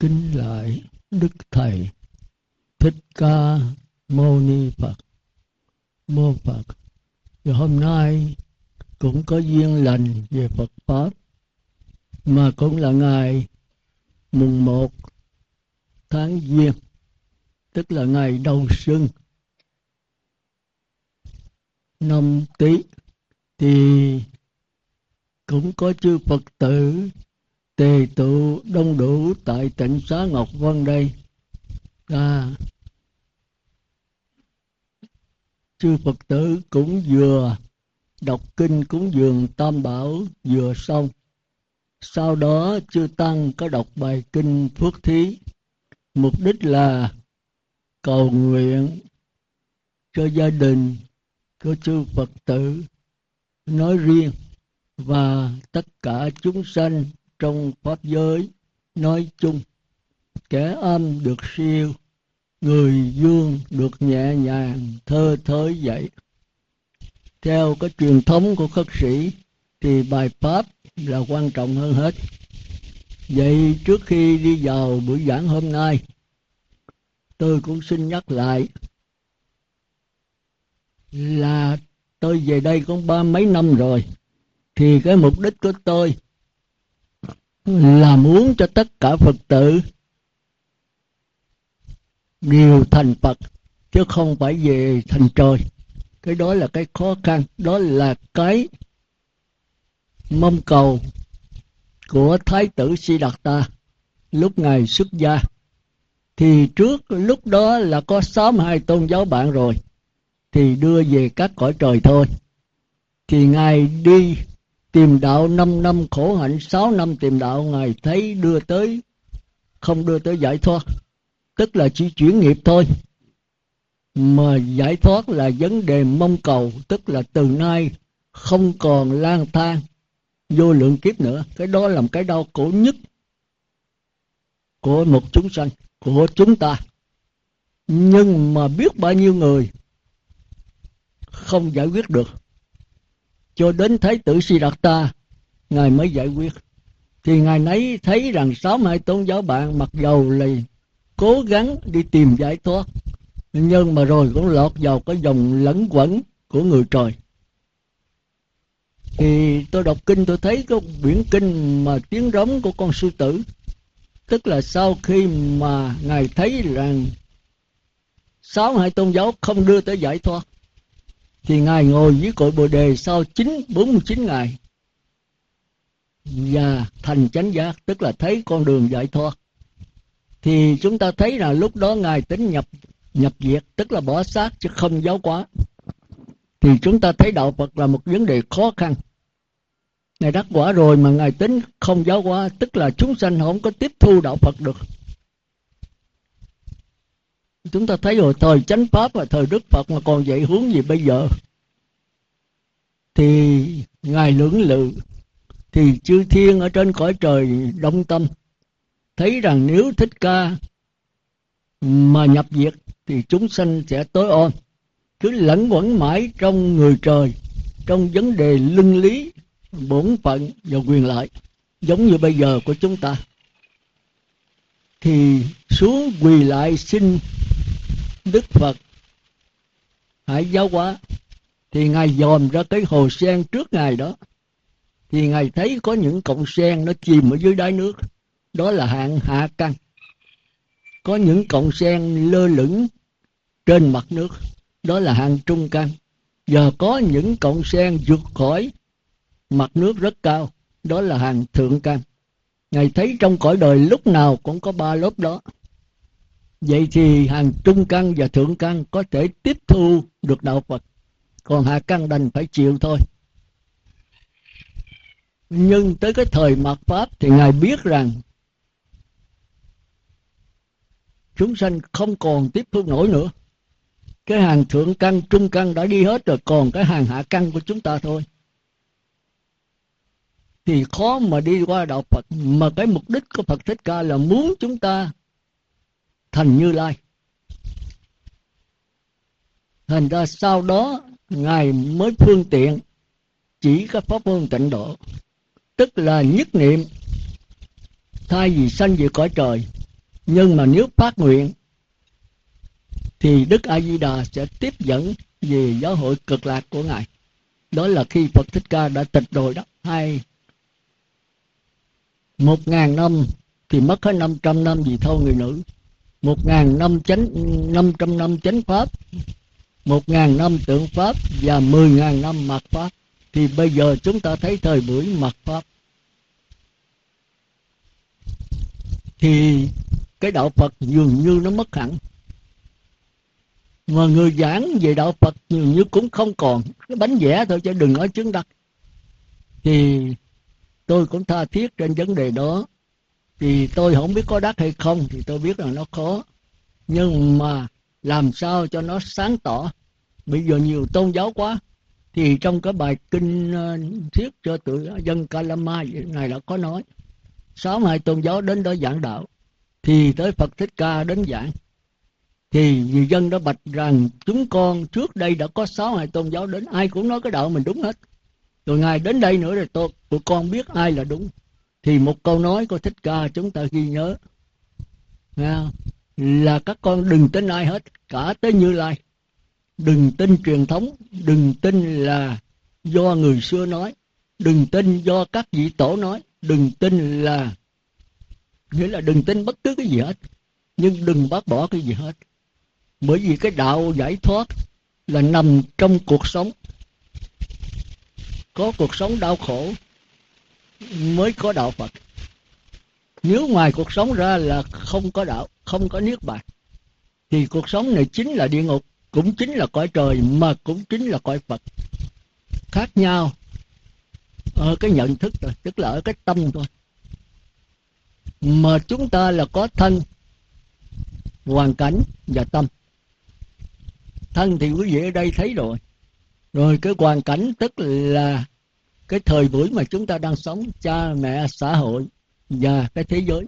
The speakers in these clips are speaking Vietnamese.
kính lại đức thầy thích ca mâu ni phật. Mô phật, và hôm nay cũng có duyên lành về phật pháp, mà cũng là ngày mùng một tháng giêng, tức là ngày đầu xuân. Năm tý thì cũng có chư phật tử tề tụ đông đủ tại tỉnh xá ngọc vân đây. À, chư phật tử cũng vừa đọc kinh cúng dường tam bảo vừa xong. Sau đó chư tăng có đọc bài kinh phước thí. Mục đích là cầu nguyện cho gia đình của chư phật tử nói riêng và tất cả chúng sanh trong pháp giới, nói chung, kẻ âm được siêu, người dương được nhẹ nhàng, thơ thới dậy. Theo cái truyền thống của khất sĩ, thì bài pháp là quan trọng hơn hết. Vậy trước khi đi vào buổi giảng hôm nay, tôi cũng xin nhắc lại là tôi về đây cũng ba mấy năm rồi, thì cái mục đích của tôi làm muốn cho tất cả phật tử. Đều thành phật, chứ không phải về thành trời. Cái đó là cái khó khăn, đó là cái mong cầu của thái tử si đạt ta lúc ngài xuất gia. Thì trước lúc đó là có sáu hai tôn giáo bạn rồi, thì đưa về các cõi trời thôi. Thì ngài đi tìm đạo 5 năm khổ hạnh 6 năm tìm đạo, ngài thấy đưa tới, không đưa tới giải thoát. Tức là chỉ chuyển nghiệp thôi. Mà giải thoát là vấn đề mong cầu, tức là từ nay không còn lang thang, vô lượng kiếp nữa. Cái đó là một cái đau khổ nhất của một chúng sanh, của chúng ta. Nhưng mà biết bao nhiêu người không giải quyết được cho đến thái tử Siddhartha, ngài mới giải quyết. Thì ngài nấy thấy rằng sáu hai tôn giáo bạn mặc dầu là cố gắng đi tìm giải thoát, nhưng mà rồi cũng lọt vào cái dòng lẫn quẩn của người trời. Thì tôi đọc kinh tôi thấy cái biển kinh mà tiếng rống của con sư tử. Tức là sau khi mà ngài thấy rằng sáu hai tôn giáo không đưa tới giải thoát thì ngài ngồi dưới cội bồ đề sau chín, bốn mươi chín ngày. Và thành chánh giác, tức là thấy con đường giải thoát. Thì chúng ta thấy là lúc đó ngài tính nhập nhập diệt, tức là bỏ xác chứ không giáo hóa. Thì chúng ta thấy đạo Phật là một vấn đề khó khăn. Ngài đắc quả rồi mà ngài tính không giáo hóa, tức là chúng sanh không có tiếp thu đạo Phật được chúng ta thấy rồi, thời chánh pháp và thời đức Phật mà còn dạy hướng gì bây giờ? Thì ngài lưỡng lự, thì chư thiên ở trên cõi trời đông tâm, thấy rằng nếu thích ca mà nhập diệt thì chúng sanh sẽ tối ôm cứ lẫn quẩn mãi trong người trời, trong vấn đề lưng lý, bổn phận và quyền lợi, giống như bây giờ của chúng ta. Thì xuống quỳ lại xin đức phật. Hãy giáo hóa. Thì ngài dòm ra cái hồ sen trước ngài đó. Thì ngài thấy có những cọng sen nó chìm ở dưới đáy nước. Đó là hạng hạ căn. Có những cọng sen lơ lửng trên mặt nước. Đó là hạng trung căn. Giờ có những cọng sen vượt khỏi mặt nước rất cao. Đó là hàng thượng căn. Ngài thấy trong cõi đời lúc nào cũng có ba lớp đó vậy thì hàng trung căn và thượng căn có thể tiếp thu được đạo phật. Còn hạ căn đành phải chịu thôi. Nhưng tới cái thời mạt pháp thì ngài biết rằng chúng sanh không còn tiếp thu nổi nữa. Cái hàng thượng căn, trung căn đã đi hết rồi, còn cái hàng hạ căn của chúng ta thôi. Thì khó mà đi qua đạo Phật, mà cái mục đích của Phật Thích Ca là muốn chúng ta thành Như Lai. Thành ra sau đó, ngài mới phương tiện chỉ các pháp môn tịnh độ. Tức là nhất niệm, thay vì sanh về cõi trời. Nhưng mà nếu phát nguyện, thì đức a di đà sẽ tiếp dẫn về giáo hội cực lạc của ngài. Đó là khi phật thích ca đã tịch rồi đó. Hai, một ngàn năm thì mất hết năm trăm năm vì thâu người nữ một ngàn năm chánh, năm trăm năm chánh pháp. Một ngàn năm tượng pháp và mười ngàn năm mặt pháp. Thì bây giờ chúng ta thấy thời buổi mặt pháp. Thì cái đạo Phật dường như nó mất hẳn. Mà người giảng về đạo Phật dường như cũng không còn cái bánh vẽ thôi, chứ đừng nói chứng đắc thì tôi cũng tha thiết trên vấn đề đó thì tôi không biết có đắc hay không, thì tôi biết là nó khó nhưng mà làm sao cho nó sáng tỏ? Bây giờ nhiều tôn giáo quá. Thì trong cái bài kinh ờ, thuyết cho tự dân Kalama này đã có nói, sáu hai tôn giáo đến đó giảng đạo, thì tới Phật Thích Ca đến giảng. Thì người dân đã bạch rằng, chúng con trước đây đã có sáu hai tôn giáo đến, ai cũng nói cái đạo mình đúng hết. Rồi ngài đến đây nữa rồi tôi, tụi con biết ai là đúng thì một câu nói của thích ca chúng ta ghi nhớ. Là các con đừng tin ai hết, cả tới như lai. Đừng tin truyền thống, đừng tin là do người xưa nói. Đừng tin do các vị tổ nói. Đừng tin là, nghĩa là đừng tin bất cứ cái gì hết. Nhưng đừng bác bỏ cái gì hết. Bởi vì cái đạo giải thoát là nằm trong cuộc sống. Có cuộc sống đau khổ mới có đạo Phật. Nếu ngoài cuộc sống ra là không có đạo, không có niết bàn, thì cuộc sống này chính là địa ngục, cũng chính là cõi trời, mà cũng chính là cõi Phật. Khác nhau ở cái nhận thức rồi tức là ở cái tâm thôi. Mà chúng ta là có thân, hoàn cảnh và tâm. Thân thì quý vị ở đây thấy rồi. Rồi cái hoàn cảnh tức là cái thời buổi mà chúng ta đang sống, cha, mẹ, xã hội và cái thế giới.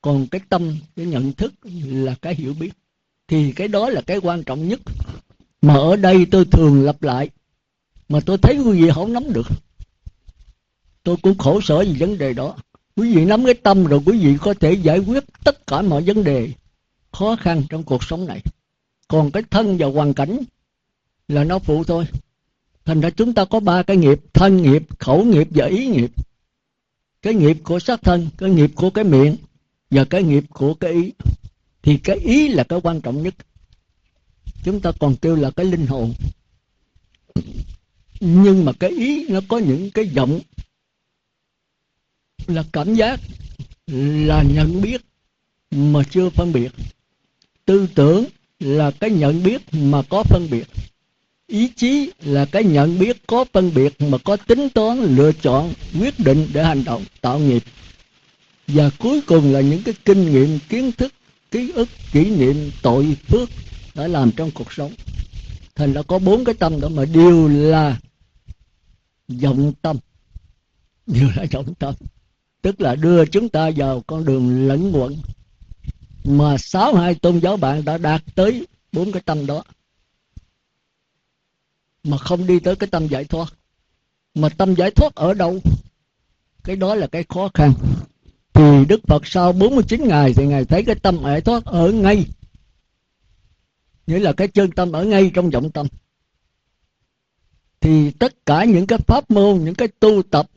Còn cái tâm, cái nhận thức là cái hiểu biết. Thì cái đó là cái quan trọng nhất. Mà ở đây tôi thường lặp lại, mà tôi thấy quý vị không nắm được. Tôi cũng khổ sở vì vấn đề đó. Quý vị nắm cái tâm rồi, quý vị có thể giải quyết tất cả mọi vấn đề khó khăn trong cuộc sống này. Còn cái thân và hoàn cảnh là nó phụ thôi thành ra chúng ta có ba cái nghiệp, thân nghiệp, khẩu nghiệp và ý nghiệp. Cái nghiệp của xác thân, cái nghiệp của cái miệng và cái nghiệp của cái ý. Thì cái ý là cái quan trọng nhất. Chúng ta còn kêu là cái linh hồn. Nhưng mà cái ý nó có những cái giọng là cảm giác, là nhận biết mà chưa phân biệt. Tư tưởng là cái nhận biết mà có phân biệt ý chí là cái nhận biết có phân biệt mà có tính toán, lựa chọn, quyết định để hành động, tạo nghiệp. Và cuối cùng là những cái kinh nghiệm, kiến thức, ký ức, kỷ niệm, tội phước đã làm trong cuộc sống. Thành đã có bốn cái tâm đó mà đều là vọng tâm. Đều là vọng tâm. Tức là đưa chúng ta vào con đường lẫn quẩn. Mà sáu hai tôn giáo bạn đã đạt tới bốn cái tâm đó mà không đi tới cái tâm giải thoát. Mà tâm giải thoát ở đâu? Cái đó là cái khó khăn. Thì Đức Phật sau 49 ngày thì Ngài thấy cái tâm giải thoát ở ngay. Nghĩa là cái chân tâm ở ngay trong vọng tâm. Thì tất cả những cái pháp môn, những cái tu tập,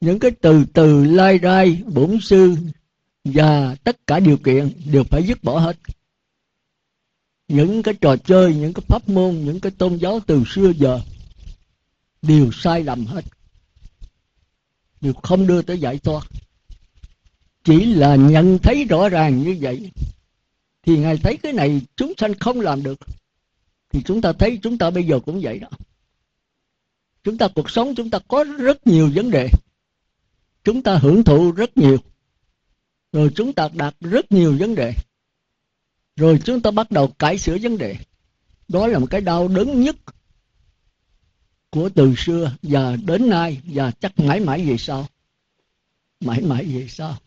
những cái từ từ, lai rai, bổn sư và tất cả điều kiện đều phải dứt bỏ hết những cái trò chơi, những cái pháp môn, những cái tôn giáo từ xưa giờ đều sai lầm hết. Đều không đưa tới giải thoát. Chỉ là nhận thấy rõ ràng như vậy, thì ngài thấy cái này chúng sanh không làm được, thì chúng ta thấy chúng ta bây giờ cũng vậy đó. Chúng ta cuộc sống chúng ta có rất nhiều vấn đề, chúng ta hưởng thụ rất nhiều, rồi chúng ta đạt rất nhiều vấn đề rồi chúng ta bắt đầu cải sửa vấn đề. Đó là một cái đau đớn nhất của từ xưa và đến nay và chắc mãi mãi về sau. Mãi mãi về sau.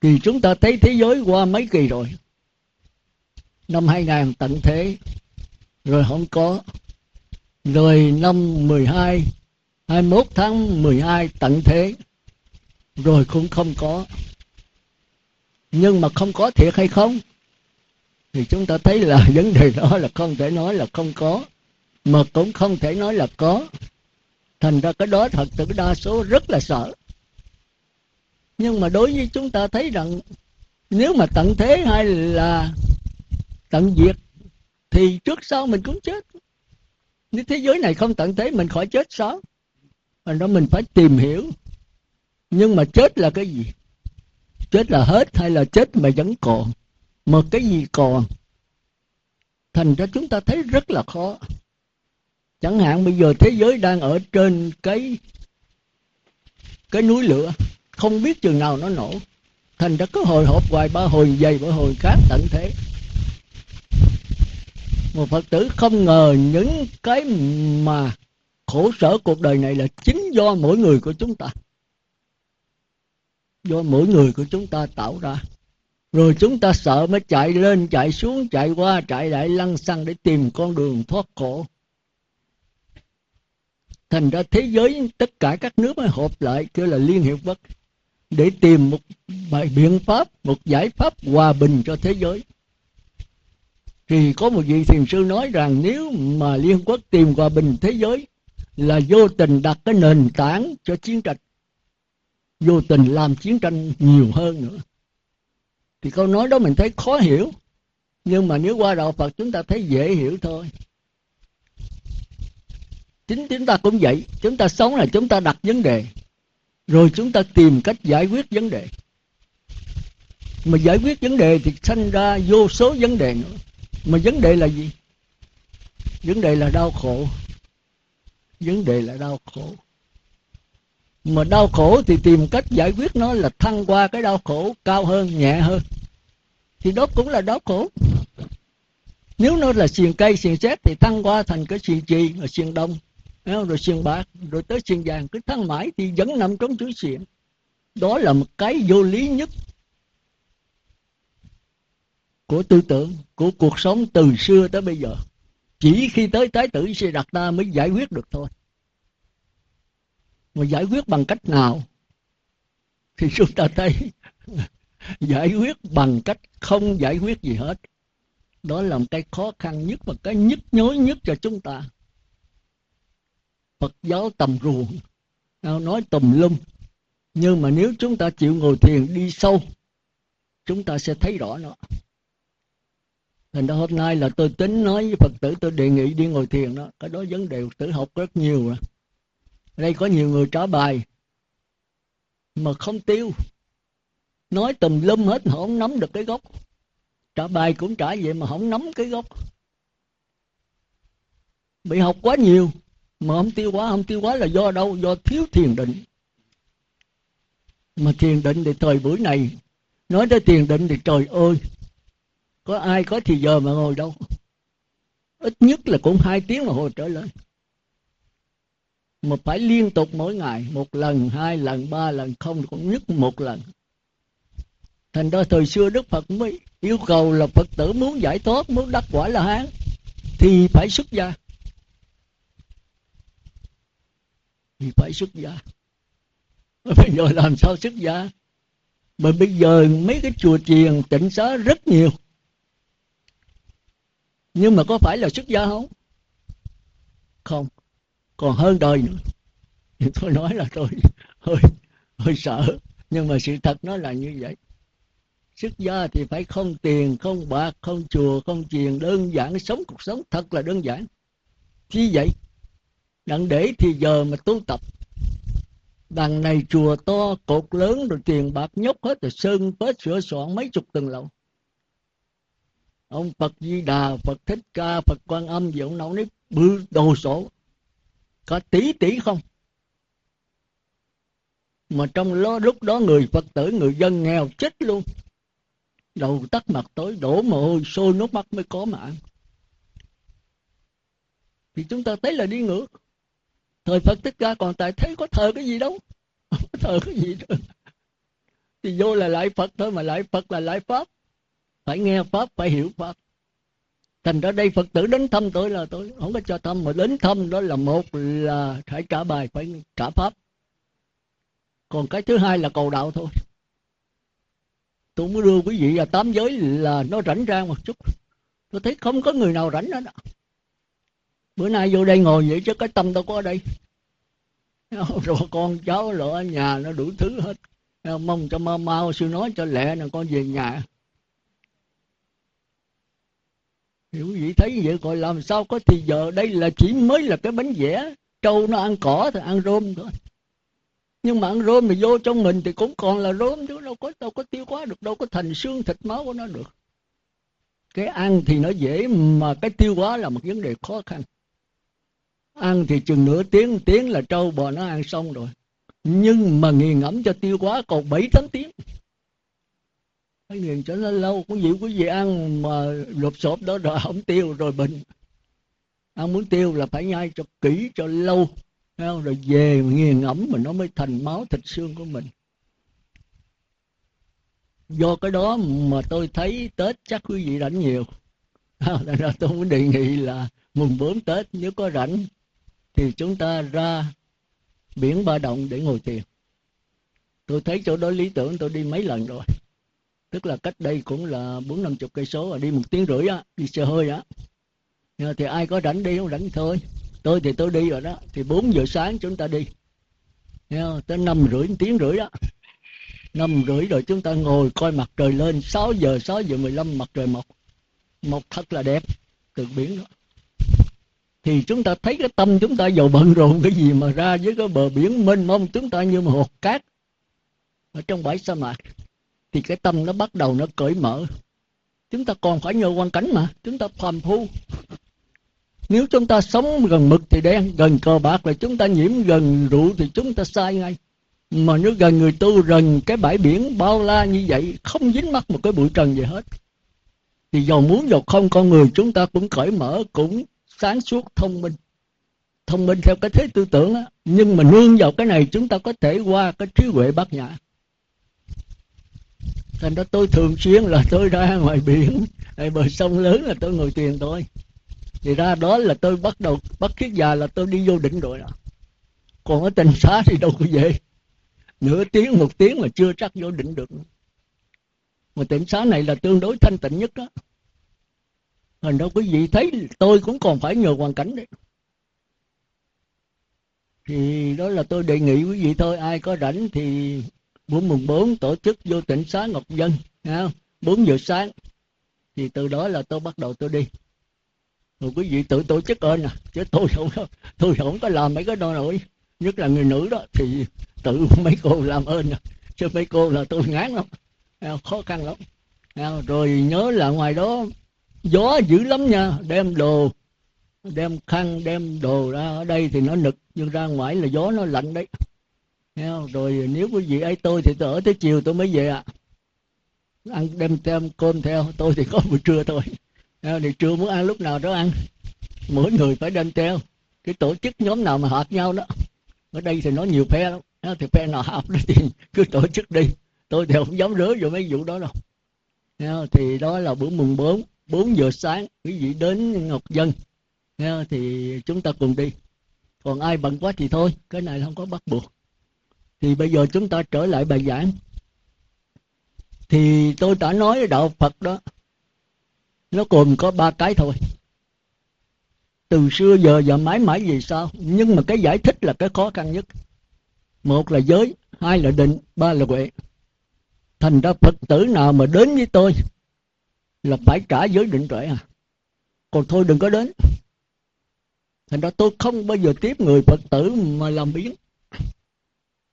Thì chúng ta thấy thế giới qua mấy kỳ rồi? Năm 2000 tận thế, rồi không có. Rồi năm 12 21 tháng 12 tận thế, rồi cũng không có. Nhưng mà không có thiệt hay không? Thì chúng ta thấy là vấn đề đó là không thể nói là không có, mà cũng không thể nói là có. Thành ra cái đó thật sự đa số rất là sợ. Nhưng mà đối với chúng ta thấy rằng, nếu mà tận thế hay là tận diệt, thì trước sau mình cũng chết. Nếu thế giới này không tận thế, mình khỏi chết sao? Thành ra mình phải tìm hiểu. Nhưng mà chết là cái gì? Chết là hết hay là chết mà vẫn còn? Mà cái gì còn? Thành ra chúng ta thấy rất là khó. Chẳng hạn bây giờ thế giới đang ở trên cái cái núi lửa. Không biết chừng nào nó nổ. Thành ra cứ hồi hộp hoài, ba hồi dày, ba hồi khác tận thế. Một phật tử không ngờ những cái mà khổ sở cuộc đời này là chính do mỗi người của chúng ta. Do mỗi người của chúng ta tạo ra rồi chúng ta sợ mới chạy lên, chạy xuống, chạy qua, chạy lại, lăn xăng để tìm con đường thoát khổ. Thành ra thế giới, tất cả các nước mới họp lại, kêu là liên hiệp quốc, để tìm một bài biện pháp, một giải pháp hòa bình cho thế giới. Thì có một vị thiền sư nói rằng, nếu mà liên quốc tìm hòa bình thế giới, là vô tình đặt cái nền tảng cho chiến tranh, vô tình làm chiến tranh nhiều hơn nữa thì câu nói đó mình thấy khó hiểu. Nhưng mà nếu qua đạo phật, chúng ta thấy dễ hiểu thôi. Chính chúng ta cũng vậy. Chúng ta sống là chúng ta đặt vấn đề. Rồi chúng ta tìm cách giải quyết vấn đề. Mà giải quyết vấn đề thì sanh ra vô số vấn đề nữa. Mà vấn đề là gì? Vấn đề là đau khổ. Vấn đề là đau khổ mà đau khổ thì tìm cách giải quyết nó là thăng qua cái đau khổ cao hơn, nhẹ hơn. Thì đó cũng là đau khổ. Nếu nó là xiềng cây, xiềng xét thì thăng qua thành cái xiềng trì rồi xiềng đông. Rồi xiềng bạc, rồi tới xiềng vàng. Cứ thăng mãi thì vẫn nằm trong chuỗi xiềng. Đó là một cái vô lý nhất của tư tưởng, của cuộc sống từ xưa tới bây giờ. Chỉ khi tới tái tử sẽ đặt ta mới giải quyết được thôi mà giải quyết bằng cách nào? Thì chúng ta thấy giải quyết bằng cách không giải quyết gì hết. Đó là một cái khó khăn nhất và cái nhức nhối nhất cho chúng ta. Phật giáo tầm ruộng. Nói tùm lum. Nhưng mà nếu chúng ta chịu ngồi thiền đi sâu, chúng ta sẽ thấy rõ nó. Thành ra hôm nay là tôi tính nói với phật tử, tôi đề nghị đi ngồi thiền đó. Cái đó vấn đề phật tử học rất nhiều rồi đây có nhiều người trả bài mà không tiêu. Nói tùm lum hết mà không nắm được cái gốc. Trả bài cũng trả vậy mà không nắm cái gốc. Bị học quá nhiều mà không tiêu quá, không tiêu quá là do đâu? Do thiếu thiền định. Mà thiền định thì thời buổi này, nói tới thiền định thì trời ơi, có ai có thì giờ mà ngồi đâu? Ít nhất là cũng hai tiếng mà hồi trở lên mà phải liên tục mỗi ngày, một lần, hai lần, ba lần, không cũng nhất một lần. Thành ra thời xưa đức phật mới yêu cầu là phật tử muốn giải thoát, muốn đắc quả là hán, thì phải xuất gia. Thì phải xuất gia. Bây giờ làm sao xuất gia? Mà bây giờ mấy cái chùa chiền, tịnh xá rất nhiều. Nhưng mà có phải là xuất gia không? Không còn hơn đời nữa. Thì tôi nói là tôi hơi hơi sợ. Nhưng mà sự thật nó là như vậy. Xuất gia thì phải không tiền, không bạc, không chùa, không chiền. Đơn giản sống cuộc sống thật là đơn giản. Chỉ vậy. Đặng để thì giờ mà tu tập. Đằng này chùa to, cột lớn, rồi tiền bạc nhóc hết, rồi sơn phết, sửa soạn mấy chục tầng lầu. Ông phật di đà, phật thích ca, phật quan âm gì ông nói bự đồ sổ có tí tỷ không? Mà trong đó, lúc đó người phật tử người dân nghèo chết luôn. Đầu tắt mặt tối đổ mồ hôi sôi nước mắt mới có mà ăn. Thì chúng ta thấy là đi ngược. Thời phật tích ca còn tại thấy có thờ cái gì đâu. Không có thờ cái gì đâu. Thì vô là lại phật thôi mà lại phật là lại pháp. Phải nghe pháp phải hiểu pháp thành ra đây phật tử đến thăm tôi là tôi không có cho thăm, mà đến thăm đó là một là phải trả bài, phải trả pháp. Còn cái thứ hai là cầu đạo thôi. Tôi muốn đưa quý vị vào tám giới là nó rảnh ra một chút. Tôi thấy không có người nào rảnh hết bữa nay vô đây ngồi vậy chứ cái tâm đâu có ở đây. Rồi con cháu rồi ở nhà nó đủ thứ hết. Mong cho mau mau sư nói cho lẹ nè, con về nhà. Hiểu quý vị thấy vậy gọi làm sao có thì giờ đây là chỉ mới là cái bánh vẽ. Trâu nó ăn cỏ thì ăn rôm thôi. Nhưng mà ăn rôm thì vô trong mình thì cũng còn là rôm chứ đâu có đâu có tiêu hóa được, đâu có thành xương thịt máu của nó được. Cái ăn thì nó dễ mà cái tiêu hóa là một vấn đề khó khăn. Ăn thì chừng nửa tiếng tiếng là trâu bò nó ăn xong rồi. Nhưng mà nghiền ngẫm cho tiêu hóa còn bảy tám tiếng phải nghiền cho nó lâu, có gì có gì ăn mà lột xộp đó rồi không tiêu rồi bệnh. Ăn muốn tiêu là phải nhai cho kỹ, cho lâu. Rồi về nghiền ngẫm mà nó mới thành máu thịt xương của mình. Do cái đó mà tôi thấy tết chắc quý vị rảnh nhiều. Nên ra tôi muốn đề nghị là mùng 4 tết nếu có rảnh thì chúng ta ra biển ba động để ngồi thiền. Tôi thấy chỗ đó lý tưởng, tôi đi mấy lần rồi tức là cách đây cũng là bốn năm chục cây số đi một tiếng rưỡi á, đi xe hơi á. Thì ai có rảnh đi không rảnh thôi. Tôi thì tôi đi rồi đó, thì 4 giờ sáng chúng ta đi. Tới năm rưỡi tiếng rưỡi đó năm rưỡi rồi chúng ta ngồi coi mặt trời lên 6 giờ 6 giờ 15 mặt trời mọc. Mọc thật là đẹp, từ biển đó. Thì chúng ta thấy cái tâm chúng ta giàu bận rộn cái gì mà ra với cái bờ biển mênh mông, chúng ta như một hột cát ở trong bãi sa mạc thì cái tâm nó bắt đầu nó cởi mở. Chúng ta còn phải nhờ quan cảnh mà, chúng ta phàm phu. Nếu chúng ta sống gần mực thì đen, gần cờ bạc là chúng ta nhiễm gần rượu thì chúng ta sai ngay. Mà nếu gần người tu, gần cái bãi biển bao la như vậy, không dính mắc một cái bụi trần gì hết. Thì dầu muốn dầu không, con người chúng ta cũng cởi mở, cũng sáng suốt, thông minh. Thông minh theo cái thế tư tưởng á. Nhưng mà nương vào cái này, chúng ta có thể qua cái trí huệ bát nhã thành đó, tôi thường xuyên là tôi ra ngoài biển. Hay bờ sông lớn là tôi ngồi thiền thôi. Thì ra đó là tôi bắt đầu, bắt kiết già là tôi đi vô định rồi đó. Còn ở tình xá thì đâu có vậy nửa tiếng, một tiếng mà chưa chắc vô định được. Mà tỉnh xá này là tương đối thanh tịnh nhất đó. Hình đâu quý vị thấy tôi cũng còn phải nhờ hoàn cảnh đấy. Thì đó là tôi đề nghị quý vị thôi. Ai có rảnh thì buổi mùng bốn tổ chức vô tỉnh xá Ngọc Dân bốn giờ sáng. Thì từ đó là tôi bắt đầu tôi đi. Rồi quý vị tự tổ chức ơn à chứ tôi không tôi không có làm mấy cái đó nổi. Nhất là người nữ đó, thì tự mấy cô làm ơn à chứ mấy cô là tôi ngán lắm. Khó khăn lắm. Rồi nhớ là ngoài đó, gió dữ lắm nha, đem đồ, đem khăn, đem đồ ra. Ở đây thì nó nực, nhưng ra ngoài là gió nó lạnh đấy rồi nếu quý vị ấy tôi thì tôi ở tới chiều tôi mới về ạ. À. ăn đem thêm cơm theo, tôi thì có buổi trưa thôi. Thì trưa muốn ăn lúc nào đó ăn. Mỗi người phải đem theo. Cái tổ chức nhóm nào mà hợp nhau đó. Ở đây thì nó nhiều phe lắm. Thì phe nào hợp đó thì cứ tổ chức đi. Tôi thì không dám rớ vô mấy vụ đó đâu. Thì đó là bữa mùng 4 4 giờ sáng, quý vị đến Ngọc Dân. Thì chúng ta cùng đi. Còn ai bận quá thì thôi. Cái này không có bắt buộc thì bây giờ chúng ta trở lại bài giảng. Thì tôi đã nói đạo Phật đó. Nó gồm có ba cái thôi. Từ xưa giờ và mãi mãi về sau. Nhưng mà cái giải thích là cái khó khăn nhất. Một là giới, hai là định, ba là huệ. Thành ra phật tử nào mà đến với tôi là phải trả giới định tuệ à. Còn thôi đừng có đến. Thành ra tôi không bao giờ tiếp người phật tử mà làm biến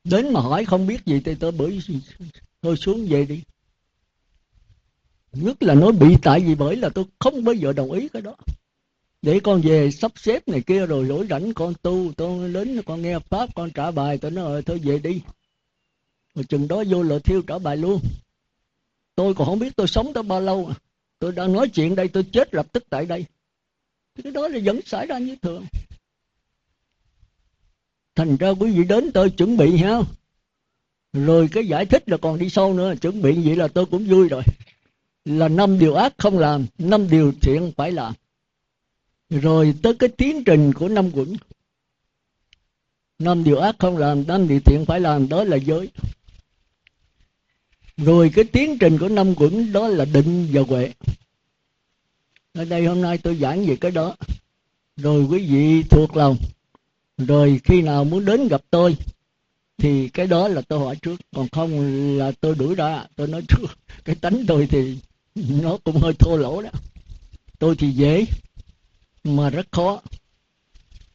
đến mà hỏi không biết gì, thì tôi bởi tôi xuống về đi. Nhất là nói bị, tại vì bởi là tôi không bao giờ đồng ý cái đó. Để con về sắp xếp này kia rồi rỗi rảnh, con tu tôi đến, con nghe pháp, con trả bài tôi nói ờ, thôi về đi. Rồi chừng đó vô lò thiêu trả bài luôn. Tôi còn không biết tôi sống tới bao lâu. Tôi đang nói chuyện đây, tôi chết lập tức tại đây. Cái đó là vẫn xảy ra như thường thành ra quý vị đến tôi chuẩn bị ha. Rồi cái giải thích là còn đi sâu nữa. Chuẩn bị vậy là tôi cũng vui rồi. Là năm điều ác không làm, năm điều thiện phải làm. Rồi tới cái tiến trình của năm quẩn. Năm điều ác không làm, năm điều thiện phải làm, đó là giới. Rồi cái tiến trình của năm quẩn đó là định và huệ. Ở đây hôm nay tôi giảng về cái đó. Rồi quý vị thuộc lòng rồi khi nào muốn đến gặp tôi, thì cái đó là tôi hỏi trước. Còn không là tôi đuổi ra, tôi nói trước. Cái tánh tôi thì nó cũng hơi thô lỗ đó. Tôi thì dễ, mà rất khó.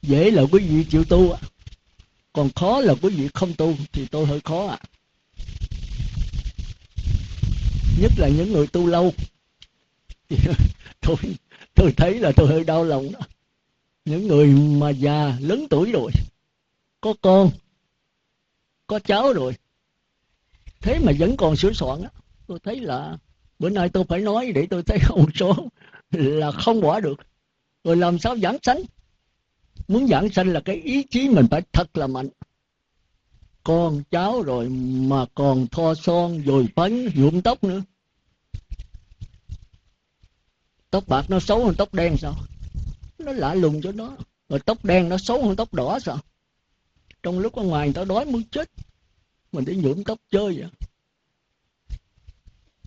Dễ là quý vị chịu tu còn khó là quý vị không tu thì tôi hơi khó ạ. Nhất là những người tu lâu. Tôi tôi thấy là tôi hơi đau lòng đó những người mà già lớn tuổi rồi, có con, có cháu rồi, thế mà vẫn còn sửa soạn á, tôi thấy là bữa nay tôi phải nói để tôi thấy một số là không bỏ được. Rồi làm sao giảng sanh? Muốn giảng sanh là cái ý chí mình phải thật là mạnh. Con cháu rồi mà còn thoa son rồi phấn nhuộm tóc nữa. Tóc bạc nó xấu hơn tóc đen sao? Nó lạ lùng cho nó. Rồi tóc đen nó xấu hơn tóc đỏ sao? Trong lúc ở ngoài người ta đói muốn chết. Mình đi nhuộm tóc chơi vậy.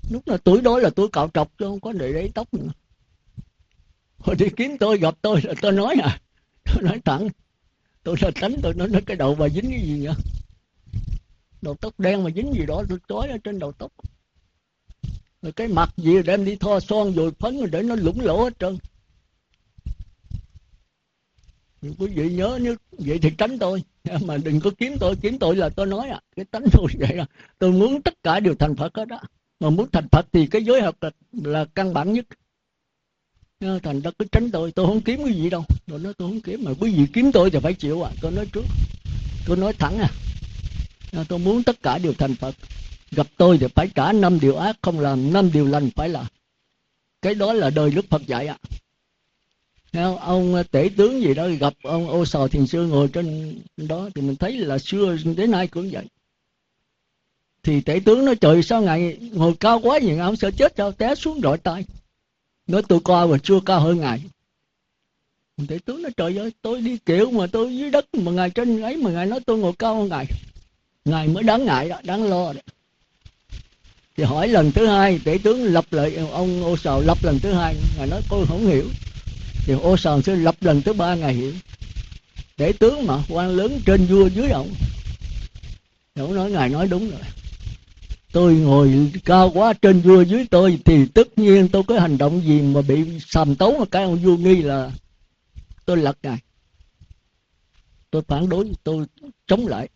Lúc là tuổi đó là tuổi cạo trọc chứ không có để đấy tóc nữa. Hồi đi kiếm tôi gặp tôi là tôi nói à. Tôi nói thẳng. Tôi là tránh tôi nói, nói cái đầu bà dính cái gì nhỉ đầu tóc đen mà dính gì đó tôi trói ở trên đầu tóc. Rồi cái mặt gì đem đi thoa son rồi phấn rồi để nó lủng lỗ hết trơn nhưng quý vị nhớ nếu vậy thì tránh tôi. Mà đừng có kiếm tôi kiếm tôi là tôi nói à. Cái tánh tôi vậy là tôi muốn tất cả đều thành phật hết đó mà muốn thành phật thì cái giới học là, là căn bản nhất. Ờ, thành ra cứ tránh tôi tôi không kiếm cái gì đâu. Tôi nói tôi không kiếm mà quý vị kiếm tôi thì phải chịu à. Tôi nói trước. Tôi nói thẳng à. Ờ, tôi muốn tất cả đều thành phật. Gặp tôi thì phải trả năm điều ác không làm năm điều lành phải làm cái đó là đời đức phật dạy ạ à ông ờ, tể tướng gì đó gặp ông ô sò thiền sư ngồi trên đó thì mình thấy là xưa đến nay cũng vậy. Thì tể tướng nói, trời, sao ngài ngồi cao quá vậy? Ông sợ chết sao? Té xuống rọi tay. Nói, tôi coi mà chưa cao hơn ngài. Tể tướng nói, trời ơi, tôi đi kiểu mà tôi dưới đất mà ngài trên ấy mà ngài nói tôi ngồi cao hơn ngài. Ngài mới đáng ngại đó, đáng lo đó. Thì hỏi lần thứ hai, tể tướng lập lại, ông ô sào lập lần thứ hai. Ngài nói, tôi không hiểu thì ô sòn sẽ lập lần thứ ba ngày hiểu. Tướng mà, quan lớn trên vua dưới ông. Ông nói, ngài nói đúng rồi. Tôi ngồi cao quá trên vua dưới tôi thì tất nhiên tôi có hành động gì mà bị sàm tấu mà cái ông vua nghi là tôi lật ngài. Tôi phản đối, tôi chống lại.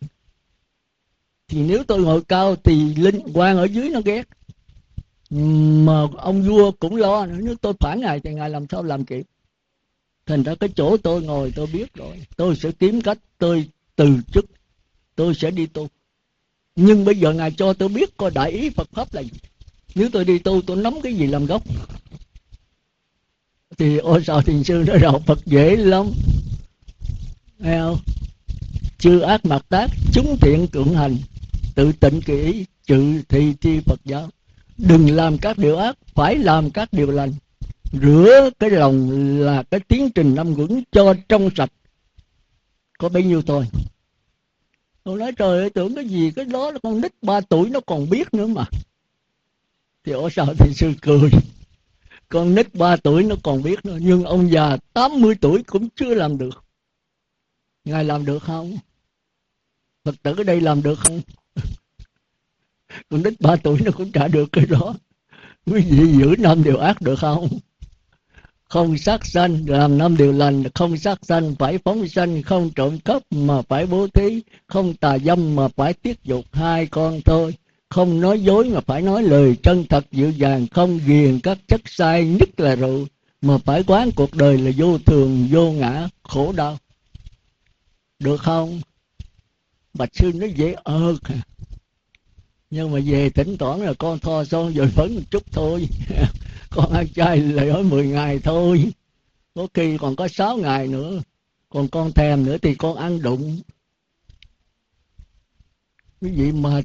Thì nếu tôi ngồi cao thì linh quan ở dưới nó ghét. Mà ông vua cũng lo nữa. Nếu tôi phản ngài thì ngài làm sao làm kịp? Thành ra cái chỗ tôi ngồi tôi biết rồi. Tôi sẽ kiếm cách tôi từ chức. Tôi sẽ đi tu. Nhưng bây giờ ngài cho tôi biết coi đại ý phật pháp là gì. Nếu tôi đi tu, tôi nắm cái gì làm gốc? Thì ôi sao thiền sư nói đạo phật dễ lắm. Nghe không? Chư ác mặt tác, chúng thiện cưỡng hành. Tự tịnh kỹ trừ thị thi phật giáo. Đừng làm các điều ác, phải làm các điều lành rửa cái lòng là cái tiến trình năm quẩn cho trong sạch. Có bấy nhiêu thôi. Tôi nói, trời ơi, tưởng cái gì, cái đó là con nít ba tuổi nó còn biết nữa mà. Thì ở sao thì sư cười. Con nít ba tuổi nó còn biết nữa, nhưng ông già 80 tuổi cũng chưa làm được. Ngài làm được không? Phật tử ở đây làm được không? Con nít ba tuổi nó cũng trả được cái đó. Quý vị giữ năm điều ác được không? Không sát sanh, làm năm điều lành, không sát sanh, phải phóng sanh, không trộm cắp mà phải bố thí, không tà dâm mà phải tiết dục hai con thôi. Không nói dối mà phải nói lời chân thật dịu dàng, không ghiền các chất sai nhất là rượu, mà phải quán cuộc đời là vô thường, vô ngã, khổ đau. Được không? Bạch sư nói dễ ơ nhưng mà về tỉnh toán là con tho son rồi phấn một chút thôi. con ăn chay lại hỏi 10 ngày thôi. Có khi còn có 6 ngày nữa. Còn con thèm nữa thì con ăn đụng. Cái gì mà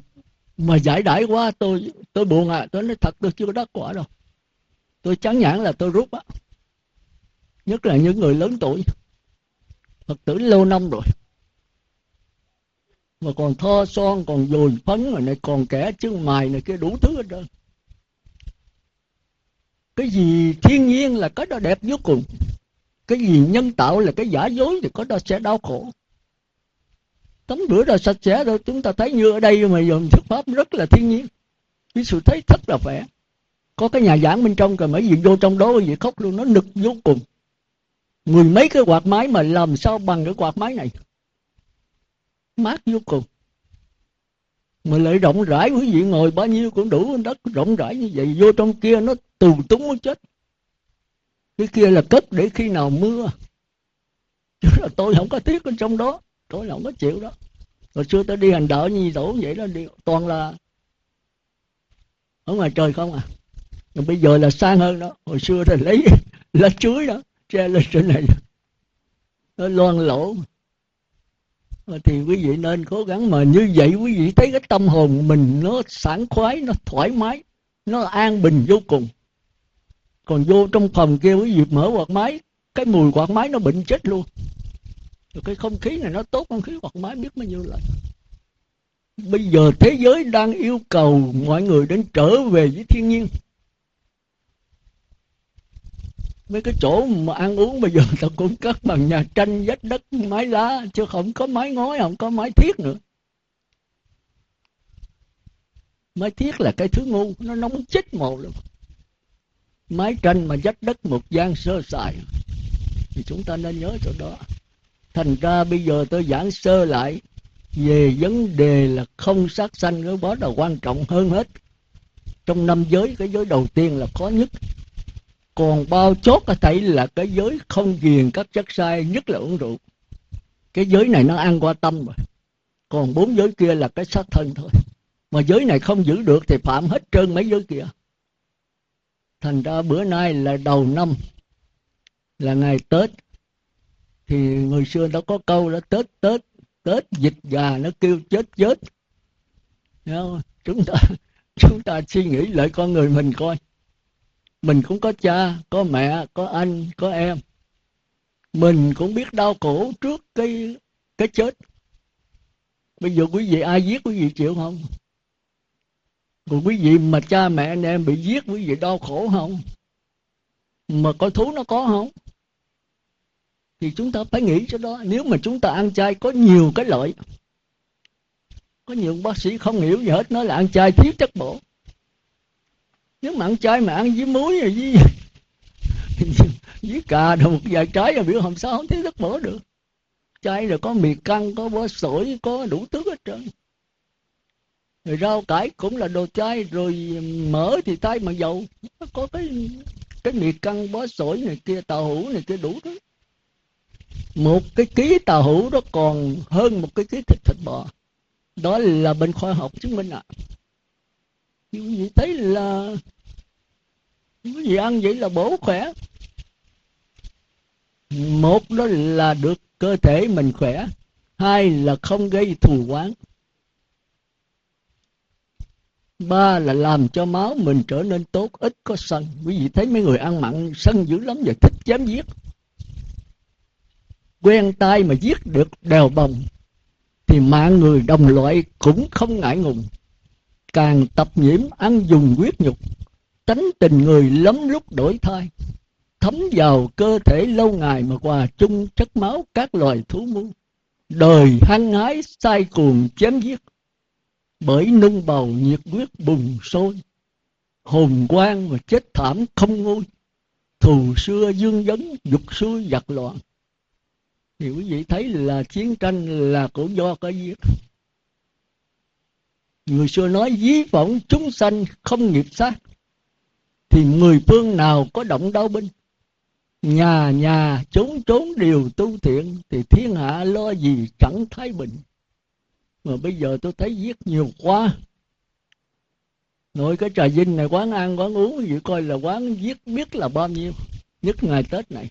mà giải đãi quá, tôi tôi buồn à. Tôi nói thật, tôi chưa có đắc quả đâu. Tôi chán nhãn là tôi rút á. Nhất là những người lớn tuổi. Phật tử lâu năm rồi. Mà còn tho son, còn dồn phấn rồi này, còn kẻ chân mài này kia đủ thứ hết trơn cái gì thiên nhiên là cái đó đẹp vô cùng. Cái gì nhân tạo là cái giả dối thì có đó sẽ đau khổ. Tấm rửa đó sạch sẽ rồi, chúng ta thấy như ở đây mà dùng thuyết pháp rất là thiên nhiên. Cái sự thấy rất là vẻ. Có cái nhà giảng bên trong rồi mấy gì vô trong đó gì khóc luôn, nó nực vô cùng. Mười mấy cái quạt máy mà làm sao bằng cái quạt máy này? Mát vô cùng. Mà lại rộng rãi quý vị ngồi bao nhiêu cũng đủ, đất rộng rãi như vậy, vô trong kia nó tù túng muốn chết. Cái kia là cất để khi nào mưa. Chứ là tôi không có tiếc ở trong đó. Tôi không có chịu đó. Hồi xưa tôi đi hành đạo như tổ vậy đó, đi toàn là ở ngoài trời không à. Còn bây giờ là sang hơn đó. Hồi xưa thì lấy lá chuối đó, che lên trên này. Nó loan lỗ thì quý vị nên cố gắng mà như vậy quý vị thấy cái tâm hồn mình nó sảng khoái, nó thoải mái, nó an bình vô cùng còn vô trong phòng kia quý vị mở quạt máy, cái mùi quạt máy nó bệnh chết luôn. Rồi cái không khí này nó tốt, không khí quạt máy biết bao nhiêu lần. Bây giờ thế giới đang yêu cầu mọi người đến trở về với thiên nhiên. Mấy cái chỗ mà ăn uống bây giờ ta cũng cất bằng nhà tranh, vách đất, mái lá, chứ không có mái ngói, không có mái thiết nữa. Mái thiết là cái thứ ngu, nó nóng chết mồ luôn mái tranh mà dắt đất một gian sơ sài. Thì chúng ta nên nhớ chỗ đó. Thành ra bây giờ tôi giảng sơ lại, về vấn đề là không sát sanh cái đó là quan trọng hơn hết. Trong năm giới, cái giới đầu tiên là khó nhất. Còn bao chốt có thể là cái giới không ghiền các chất sai, nhất là uống rượu. Cái giới này nó ăn qua tâm rồi. Còn bốn giới kia là cái sát thân thôi. Mà giới này không giữ được thì phạm hết trơn mấy giới kia thành ra bữa nay là đầu năm, là ngày tết. Thì người xưa đã có câu là tết tết tết, dịch gà nó kêu chết chết. Không? chúng ta chúng ta suy nghĩ lại con người mình coi. Mình cũng có cha, có mẹ, có anh, có em. Mình cũng biết đau khổ trước cái cái chết. Bây giờ quý vị ai giết, quý vị chịu không? Còn quý vị mà cha mẹ anh em bị giết, quý vị đau khổ không? Mà có thú nó có không? Thì chúng ta phải nghĩ cho đó. Nếu mà chúng ta ăn chay, có nhiều cái lợi. Có nhiều bác sĩ không hiểu gì hết, nói là ăn chay thiếu chất bổ. Nếu mà ăn chay mà ăn với muối rồi với với cà đồ, một vài trái rồi biểu hôm sau không thiếu chất bổ được. Chay rồi có mì căng, có bó sổi, có đủ thứ hết trơn rồi rau cải cũng là đồ chay, rồi mỡ thì tay mà dầu. Có cái cái mì căng bó sổi này kia, tàu hũ này kia đủ thứ. Một cái ký tàu hũ đó còn hơn một cái ký thịt thịt bò. Đó là bên khoa học chứng minh ạ. À. quý vị thấy là quý vị ăn vậy là bổ khỏe. Một đó là được cơ thể mình khỏe, hai là không gây thù quán ba là làm cho máu mình trở nên tốt ít có sân. Quý vị thấy mấy người ăn mặn sân dữ lắm và thích chém giết. Quen tay mà giết được đèo bồng, thì mạng người đồng loại cũng không ngại ngùng. Càng tập nhiễm ăn dùng quyết nhục, tánh tình người lắm lúc đổi thay thấm vào cơ thể lâu ngày mà hòa chung chất máu các loài thú muôn đời hăng hái, sai cuồng chém giết bởi nung bầu nhiệt quyết bùng sôi, hồn quang và chết thảm không ngôi. Thù xưa dương dấn, dục xuôi giặc loạn. Thì quý vị thấy là chiến tranh là cũng do cái giết người xưa nói dí võng chúng sanh không nghiệp sát, thì người phương nào có động đau binh nhà nhà trốn trốn đều tu thiện, thì thiên hạ lo gì chẳng thái bình mà bây giờ tôi thấy giết nhiều quá. Nội cái trà vinh này, quán ăn, quán uống vậy coi là quán giết biết là bao nhiêu, nhất ngày tết này.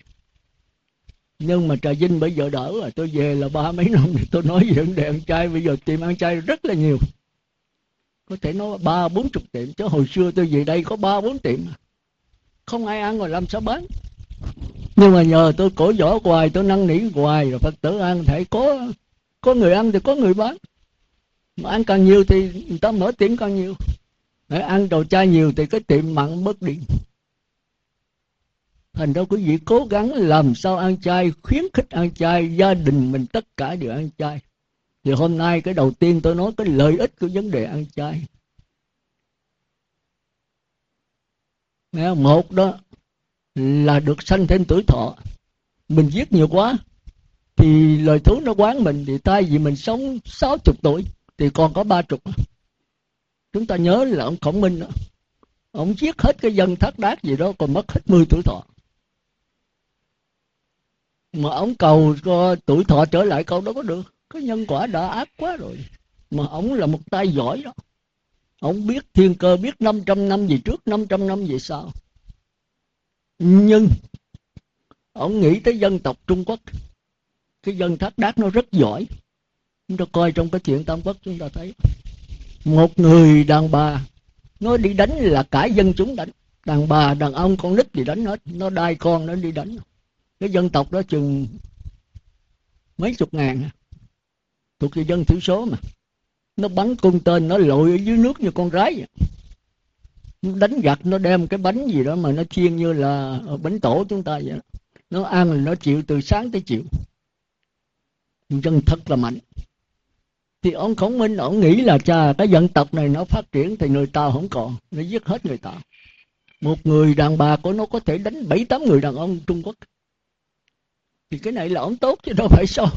Nhưng mà trà vinh bây giờ đỡ rồi, tôi về là ba mấy năm thì tôi nói về vấn đề ăn chay, bây giờ tiệm ăn chay rất là nhiều. Có thể nói ba, bốn chục tiệm, chứ hồi xưa tôi về đây có ba, bốn tiệm không ai ăn rồi làm sao bán? Nhưng mà nhờ tôi cổ võ hoài, tôi năn nỉ hoài, rồi phật tử ăn thể có có người ăn thì có người bán mà ăn càng nhiều thì người ta mở tiệm càng nhiều. Để ăn đồ chay nhiều thì cái tiệm mặn mất điện thành ra quý vị cố gắng làm sao ăn chay, khuyến khích ăn chay, gia đình mình tất cả đều ăn chay. Thì hôm nay cái đầu tiên tôi nói cái lợi ích của vấn đề ăn chay. Một đó là được sanh thêm tuổi thọ. Mình giết nhiều quá thì lời thú nó quán mình thì thay vì mình sống 60 tuổi thì còn có ba chục chúng ta nhớ là ông khổng minh đó. Ông giết hết cái dân thác đát gì đó, còn mất hết 10 tuổi thọ. Mà ông cầu cho tuổi thọ trở lại, câu đó có được. Cái nhân quả đã ác quá rồi. Mà ông là một tay giỏi đó. Ông biết thiên cơ, biết 500 năm gì trước 500 năm về sau. Nhưng, ông nghĩ tới dân tộc Trung Quốc. Cái dân thác đát nó rất giỏi chúng ta coi trong cái chuyện tam quốc chúng ta thấy một người đàn bà nó đi đánh là cả dân chúng đánh. Đàn bà, đàn ông, con nít gì đánh hết. Nó đai con, nó đi đánh. Cái dân tộc đó chừng mấy chục ngàn. Thuộc về dân thiểu số mà. Nó bắn cung tên, nó lội ở dưới nước như con rái vậy. Nó đánh giặc, nó đem cái bánh gì đó mà nó chiên như là bánh tổ chúng ta vậy nó ăn là nó chịu từ sáng tới chiều. Dân thật là mạnh thì ông khổng minh, ông nghĩ là cha cái dân tộc này nó phát triển thì người ta không còn, nó giết hết người ta. Một người đàn bà của nó có thể đánh bảy, tám người đàn ông trung quốc. Thì cái này là ông tốt chứ đâu phải sao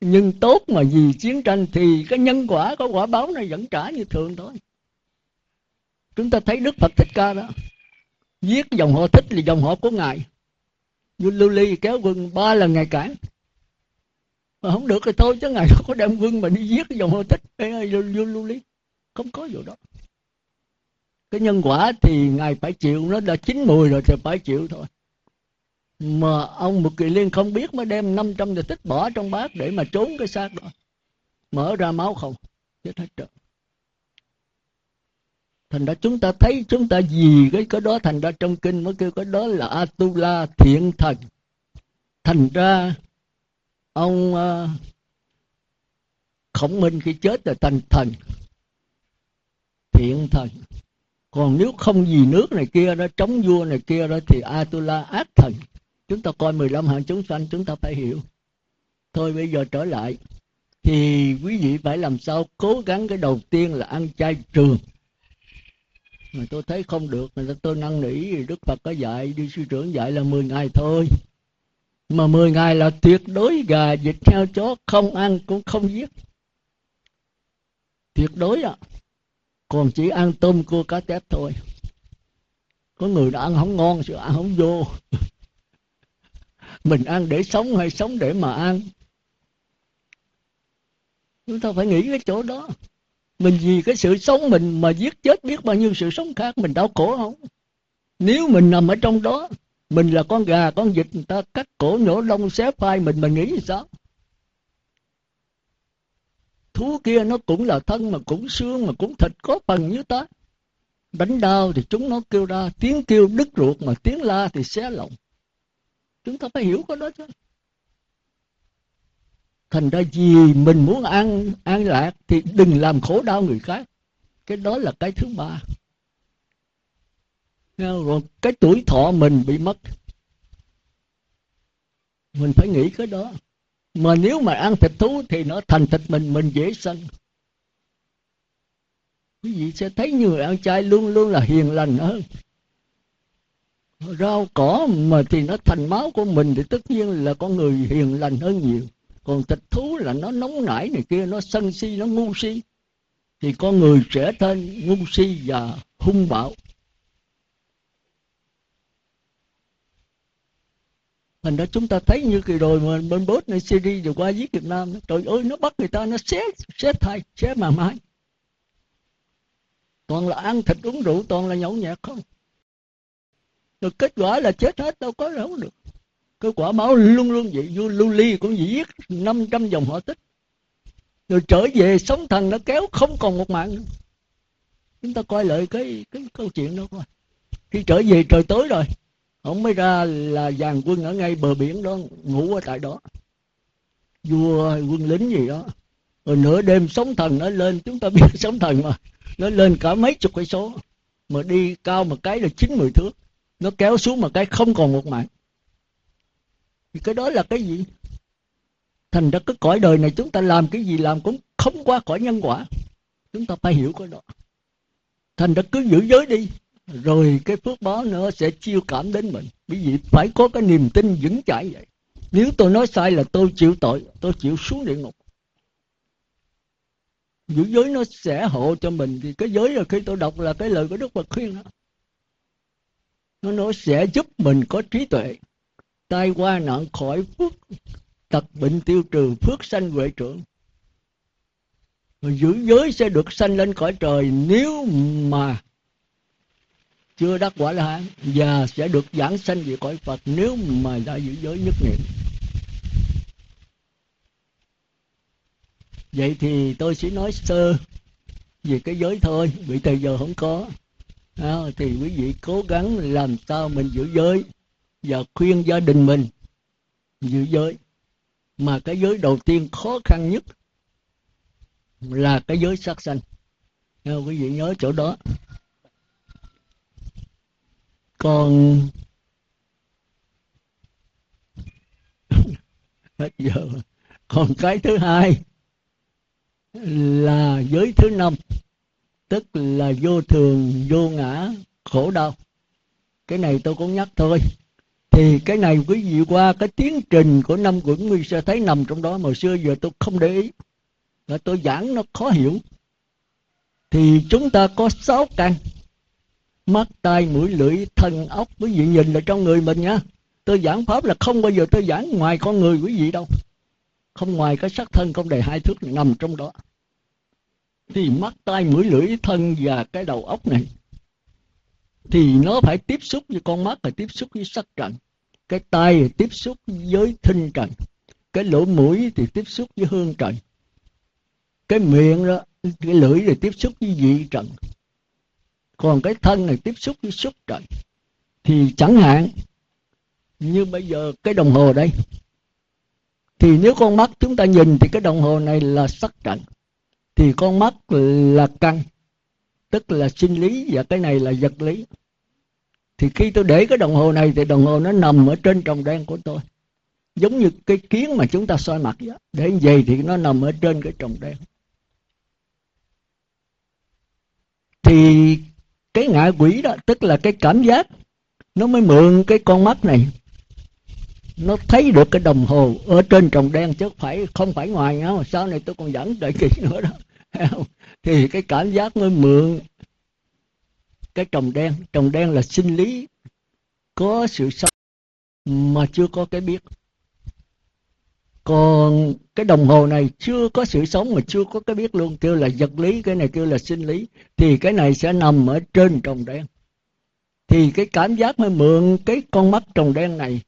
nhưng tốt mà vì chiến tranh thì cái nhân quả có quả báo này vẫn trả như thường thôi. Chúng ta thấy đức phật thích ca đó, giết dòng họ thích là dòng họ của ngài. Như lưu ly kéo quân ba lần ngày cản mà không được thì thôi chứ ngài không có đem quân mà đi giết cái dòng họ tích Ê, lưu, lý. Không có vụ đó. Cái nhân quả thì ngài phải chịu nó đã chín mùi rồi thì phải chịu thôi. Mà ông một kỳ liên không biết mới đem 500 giờ tích bỏ trong bát để mà trốn cái xác đó. Mở ra máu không? Chết hết trơn. Thành ra chúng ta thấy chúng ta gì cái cái đó thành ra trong kinh mới kêu cái đó là atula thiện thần thành ra ông ờ, khổng minh khi chết là thành thần, thiện thần. Còn nếu không vì nước này kia đó chống vua này kia đó thì atula ác thần. Chúng ta coi 15 hạng chúng sanh, chúng ta phải hiểu. Thôi bây giờ trở lại. Thì quý vị phải làm sao cố gắng cái đầu tiên là ăn chay trường. Mà tôi thấy không được mà tôi năn nỉ đức phật có dạy, đi sư trưởng dạy là 10 ngày thôi mà 10 ngày là tuyệt đối gà vịt heo chó không ăn cũng không giết. Tuyệt đối ạ. À. còn chỉ ăn tôm cua cá tép thôi. Có người đã ăn không ngon sự ăn không vô. Mình ăn để sống hay sống để mà ăn? Chúng ta phải nghĩ cái chỗ đó. Mình vì cái sự sống mình mà giết chết biết bao nhiêu sự sống khác mình đau khổ không? Nếu mình nằm ở trong đó mình là con gà, con vịt, người ta cắt cổ nhổ lông, xé phai, mình mình nghĩ sao? Thú kia nó cũng là thân mà cũng xương mà cũng thịt có phần như ta. Đánh đau thì chúng nó kêu ra, tiếng kêu đứt ruột mà tiếng la thì xé lòng. Chúng ta phải hiểu cái đó chứ. Thành ra vì mình muốn an an lạc thì đừng làm khổ đau người khác. Cái đó là cái thứ ba. Dạ, rồi cái tuổi thọ mình bị mất. Mình phải nghĩ cái đó. Mà nếu mà ăn thịt thú thì nó thành thịt mình mình dễ sân quý vị sẽ thấy người ăn chay luôn luôn là hiền lành hơn. Rau cỏ mà thì nó thành máu của mình thì tất nhiên là con người hiền lành hơn nhiều. Còn thịt thú là nó nóng nảy này kia, nó sân si, nó ngu si. Thì con người trở thêm ngu si và hung bạo. Thành ra chúng ta thấy như kỳ rồi mà bên bốt này Syria vừa qua giết Việt Nam trời ơi, nó bắt người ta, nó xé xé thai, xé mà mãi toàn là ăn thịt uống rượu, toàn là nhậu nhẹt không? Rồi kết quả là chết hết, đâu có đâu được. Cái quả báo luôn luôn vậy vua lưu ly cũng chỉ giết 500 dòng họ tích. Rồi trở về sống thần nó kéo không còn một mạng nữa. Chúng ta coi lại cái cái câu chuyện đó coi. Khi trở về, trời tối rồi ông mới ra là dàn quân ở ngay bờ biển đó, ngủ ở tại đó. Vua quân lính gì đó. Rồi nửa đêm sóng thần nó lên, chúng ta biết sóng thần mà. Nó lên cả mấy chục cây số. Mà đi cao một cái là chín, mười thước. Nó kéo xuống một cái không còn một mạng. Thì cái đó là cái gì? Thành ra cái cõi đời này chúng ta làm cái gì làm cũng không qua cõi nhân quả. Chúng ta phải hiểu cái đó. Thành ra cứ giữ giới đi rồi cái phước báo nữa sẽ chiêu cảm đến mình. Quý vị phải có cái niềm tin vững chãi vậy. Nếu tôi nói sai là tôi chịu tội, tôi chịu xuống địa ngục. Giữ giới nó sẽ hộ cho mình. Thì cái giới là khi tôi đọc là cái lời của đức phật khuyên đó. Nó nó sẽ giúp mình có trí tuệ. Tai qua nạn khỏi phước, tật bệnh tiêu trừ, phước sanh huệ trưởng. Rồi giữ giới sẽ được sanh lên cõi trời nếu mà chưa đắc quả la hán và sẽ được giảng sanh về cõi phật nếu mà đã giữ giới nhất niệm. Vậy thì tôi chỉ nói sơ về cái giới thôi. Vì từ giờ không có. À, thì quý vị cố gắng làm sao mình giữ giới và khuyên gia đình mình giữ giới. Mà cái giới đầu tiên khó khăn nhất là cái giới sát sanh. À, quý vị nhớ chỗ đó con hết giờ còn cái thứ hai là giới thứ năm, tức là vô thường, vô ngã, khổ đau. Cái này tôi cũng nhắc thôi. Thì cái này quý vị qua cái tiến trình của năm quyển nguyên sẽ thấy nằm trong đó. Mà xưa giờ tôi không để ý. Là tôi giảng nó khó hiểu. Thì chúng ta có sáu căn mắt, tai, mũi, lưỡi, thân ốc quý vị nhìn là trong người mình nha. Tôi giảng pháp là không bao giờ tôi giảng ngoài con người quý vị đâu. Không ngoài cái sắc thân không đầy hai thước nằm trong đó. Thì mắt, tai, mũi, lưỡi, thân và cái đầu óc này, thì nó phải tiếp xúc với con mắt, phải tiếp xúc với sắc trần. Cái tai thì tiếp xúc với thinh trần. Cái lỗ mũi thì tiếp xúc với hương trần. Cái miệng đó, cái lưỡi thì tiếp xúc với vị trần còn cái thân này tiếp xúc với xúc trời thì chẳng hạn như bây giờ cái đồng hồ đây. Thì nếu con mắt chúng ta nhìn thì cái đồng hồ này là sắc trần thì con mắt là căn, tức là sinh lý và cái này là vật lý. Thì khi tôi để cái đồng hồ này thì đồng hồ nó nằm ở trên tròng đen của tôi. Giống như cái kiến mà chúng ta soi mặt vậy để vậy thì nó nằm ở trên cái tròng đen. Thì cái ngạ quỷ đó, tức là cái cảm giác, nó mới mượn cái con mắt này. Nó thấy được cái đồng hồ ở trên trồng đen chứ phải, không phải ngoài nhau. Sau này tôi còn dẫn đợi kỹ nữa đó. Thì cái cảm giác mới mượn cái trồng đen. Trồng đen là sinh lý, có sự sống mà chưa có cái biết còn cái đồng hồ này chưa có sự sống mà chưa có cái biết luôn, kêu là vật lý, cái này kêu là sinh lý, thì cái này sẽ nằm ở trên trồng đen. Thì cái cảm giác mới mượn cái con mắt trồng đen này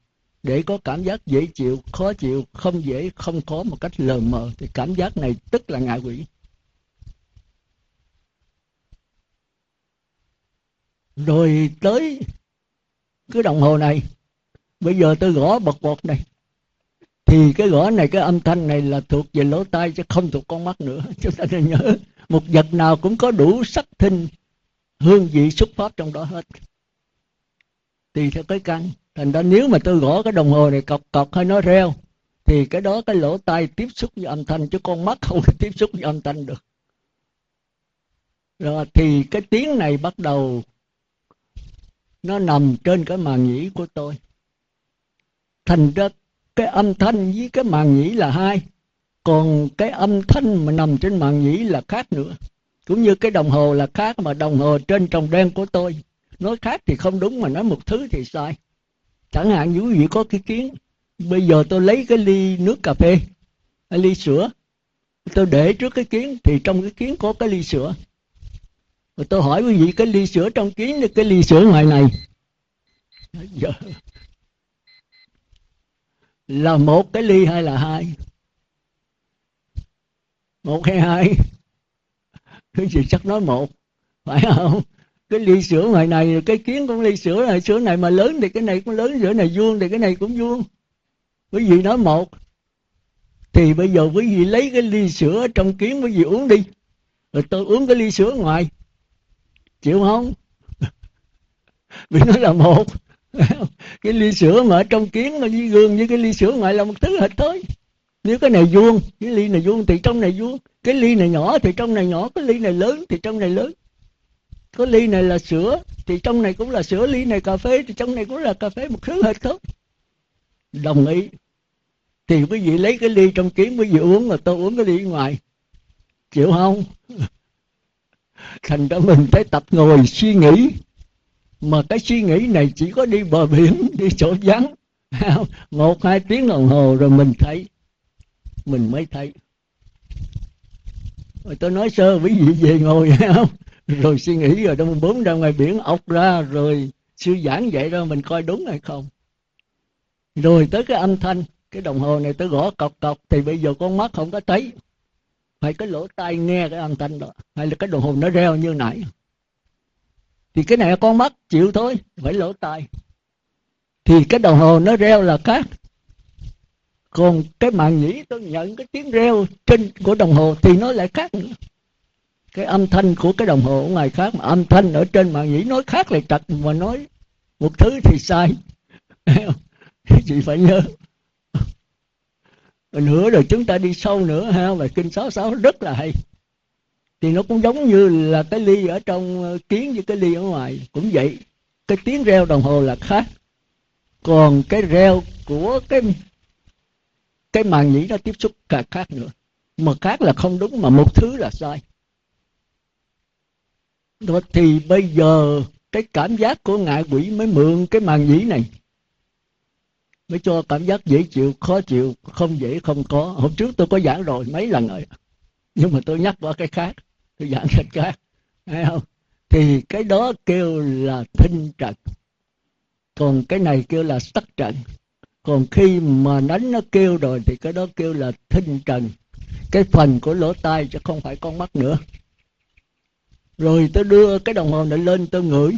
để có cảm giác dễ chịu, khó chịu, không dễ, không khó một cách lờ mờ. Thì cảm giác này tức là ngạ quỷ. Rồi tới cái đồng hồ này. Bây giờ tôi gõ bật bột này thì cái gõ này, cái âm thanh này là thuộc về lỗ tai chứ không thuộc con mắt nữa. Chúng ta nên nhớ, một vật nào cũng có đủ sắc thinh, hương vị xuất phát trong đó hết. Tùy theo cái căn. Thành ra nếu mà tôi gõ cái đồng hồ này cọc cọc hay nó reo, thì cái đó cái lỗ tai tiếp xúc với âm thanh chứ con mắt không tiếp xúc với âm thanh được. Rồi thì cái tiếng này bắt đầu, nó nằm trên cái màng nhĩ của tôi. Thành ra cái âm thanh với cái màng nhĩ là hai. Còn cái âm thanh mà nằm trên màng nhĩ là khác nữa. Cũng như cái đồng hồ là khác, mà đồng hồ trên trồng đen của tôi, nói khác thì không đúng, mà nói một thứ thì sai. Chẳng hạn như quý vị có cái kiến, bây giờ tôi lấy cái ly nước cà phê hay ly sữa, tôi để trước cái kiến, thì trong cái kiến có cái ly sữa. Rồi tôi hỏi quý vị, cái ly sữa trong kiến là cái ly sữa ngoài này. Giờ là một cái ly hay là hai? Một hay hai? Cái gì chắc nói một, phải không? Cái ly sữa ngoài này, cái kiến con ly sữa này sữa này mà lớn thì cái này cũng lớn, sữa này vuông thì cái này cũng vuông. Quý vị nói một, thì bây giờ quý vị lấy cái ly sữa trong kiến quý vị uống đi. Rồi tôi uống cái ly sữa ngoài, chịu không? Vì nó là một. cái ly sữa mà ở trong kiến mà với gương với cái ly sữa ngoài là một thứ hết thôi nếu cái này vuông, cái ly này vuông thì trong này vuông. Cái ly này nhỏ thì trong này nhỏ, cái ly này lớn thì trong này lớn. Có ly này là sữa thì trong này cũng là sữa, ly này cà phê thì trong này cũng là cà phê, một thứ hết thôi đồng ý. Thì quý vị lấy cái ly trong kiến, quý vị uống mà tôi uống cái ly ngoài. Chịu không? Thành ra mình phải tập ngồi suy nghĩ mà cái suy nghĩ này chỉ có đi bờ biển, đi chỗ vắng. Một, hai tiếng đồng hồ rồi mình thấy. Mình mới thấy. Rồi tôi nói, sơ quý vị về ngồi. Không rồi suy nghĩ rồi trong bốn ra ngoài biển ốc ra rồi sư giảng vậy đó mình coi đúng hay không. Rồi tới cái âm thanh, cái đồng hồ này tôi gõ cọc cọc, thì bây giờ con mắt không có thấy. Phải cái lỗ tai nghe cái âm thanh đó. Hay là cái đồng hồ nó reo như nãy thì cái này con mắt chịu thôi, phải lỗ tai. Thì cái đồng hồ nó reo là khác. Còn cái màn nhĩ, tôi nhận cái tiếng reo trên của đồng hồ thì nó lại khác nữa. Cái âm thanh của cái đồng hồ ở ngoài khác, mà âm thanh ở trên màn nhĩ nói khác lại trật, mà nói một thứ thì sai. Chị phải nhớ. Nữa rồi chúng ta đi sâu nữa ha về kinh sáu sáu rất là hay thì nó cũng giống như là cái ly ở trong ờ, kiến với cái ly ở ngoài, cũng vậy. Cái tiếng reo đồng hồ là khác. Còn cái reo của cái cái màng nhĩ nó tiếp xúc cả khác nữa. Mà khác là không đúng, mà một thứ là sai. Đó, thì bây giờ cái cảm giác của ngại quỷ mới mượn cái màng nhĩ này. Mới cho cảm giác dễ chịu, khó chịu, không dễ không có. Hôm trước tôi có giảng rồi, mấy lần rồi. Nhưng mà tôi nhắc qua cái khác tôi giảng cái khác thấy không? Thì cái đó kêu là thinh trần còn cái này kêu là sắc trần còn khi mà đánh nó kêu rồi thì cái đó kêu là thinh trần cái phần của lỗ tai chứ không phải con mắt nữa. Rồi tôi đưa cái đồng hồ này lên tôi ngửi.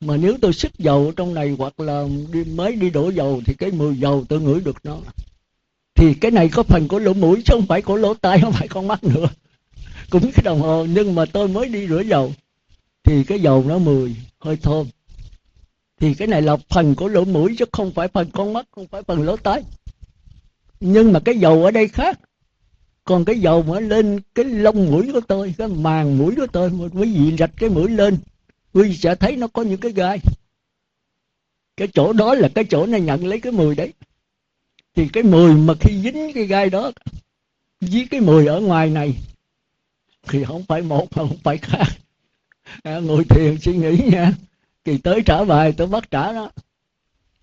Mà nếu tôi xích dầu trong này hoặc là đi, mới đi đổ dầu thì cái mùi dầu tôi ngửi được nó. Thì cái này có phần của lỗ mũi chứ không phải của lỗ tai không phải con mắt nữa cũng cái đồng hồ, nhưng mà tôi mới đi rửa dầu. Thì cái dầu nó mùi, hơi thơm. Thì cái này là phần của lỗ mũi, chứ không phải phần con mắt, không phải phần lỗ tai. Nhưng mà cái dầu ở đây khác. Còn cái dầu mà lên cái lông mũi của tôi, cái màng mũi của tôi một quý vị rạch cái mũi lên, quý vị sẽ thấy nó có những cái gai. Cái chỗ đó là cái chỗ này nhận lấy cái mùi đấy. Thì cái mùi mà khi dính cái gai đó, với cái mùi ở ngoài này thì không phải một mà không phải khác. À, ngồi thiền suy nghĩ nha. Kỳ tới trả bài tôi bắt trả đó.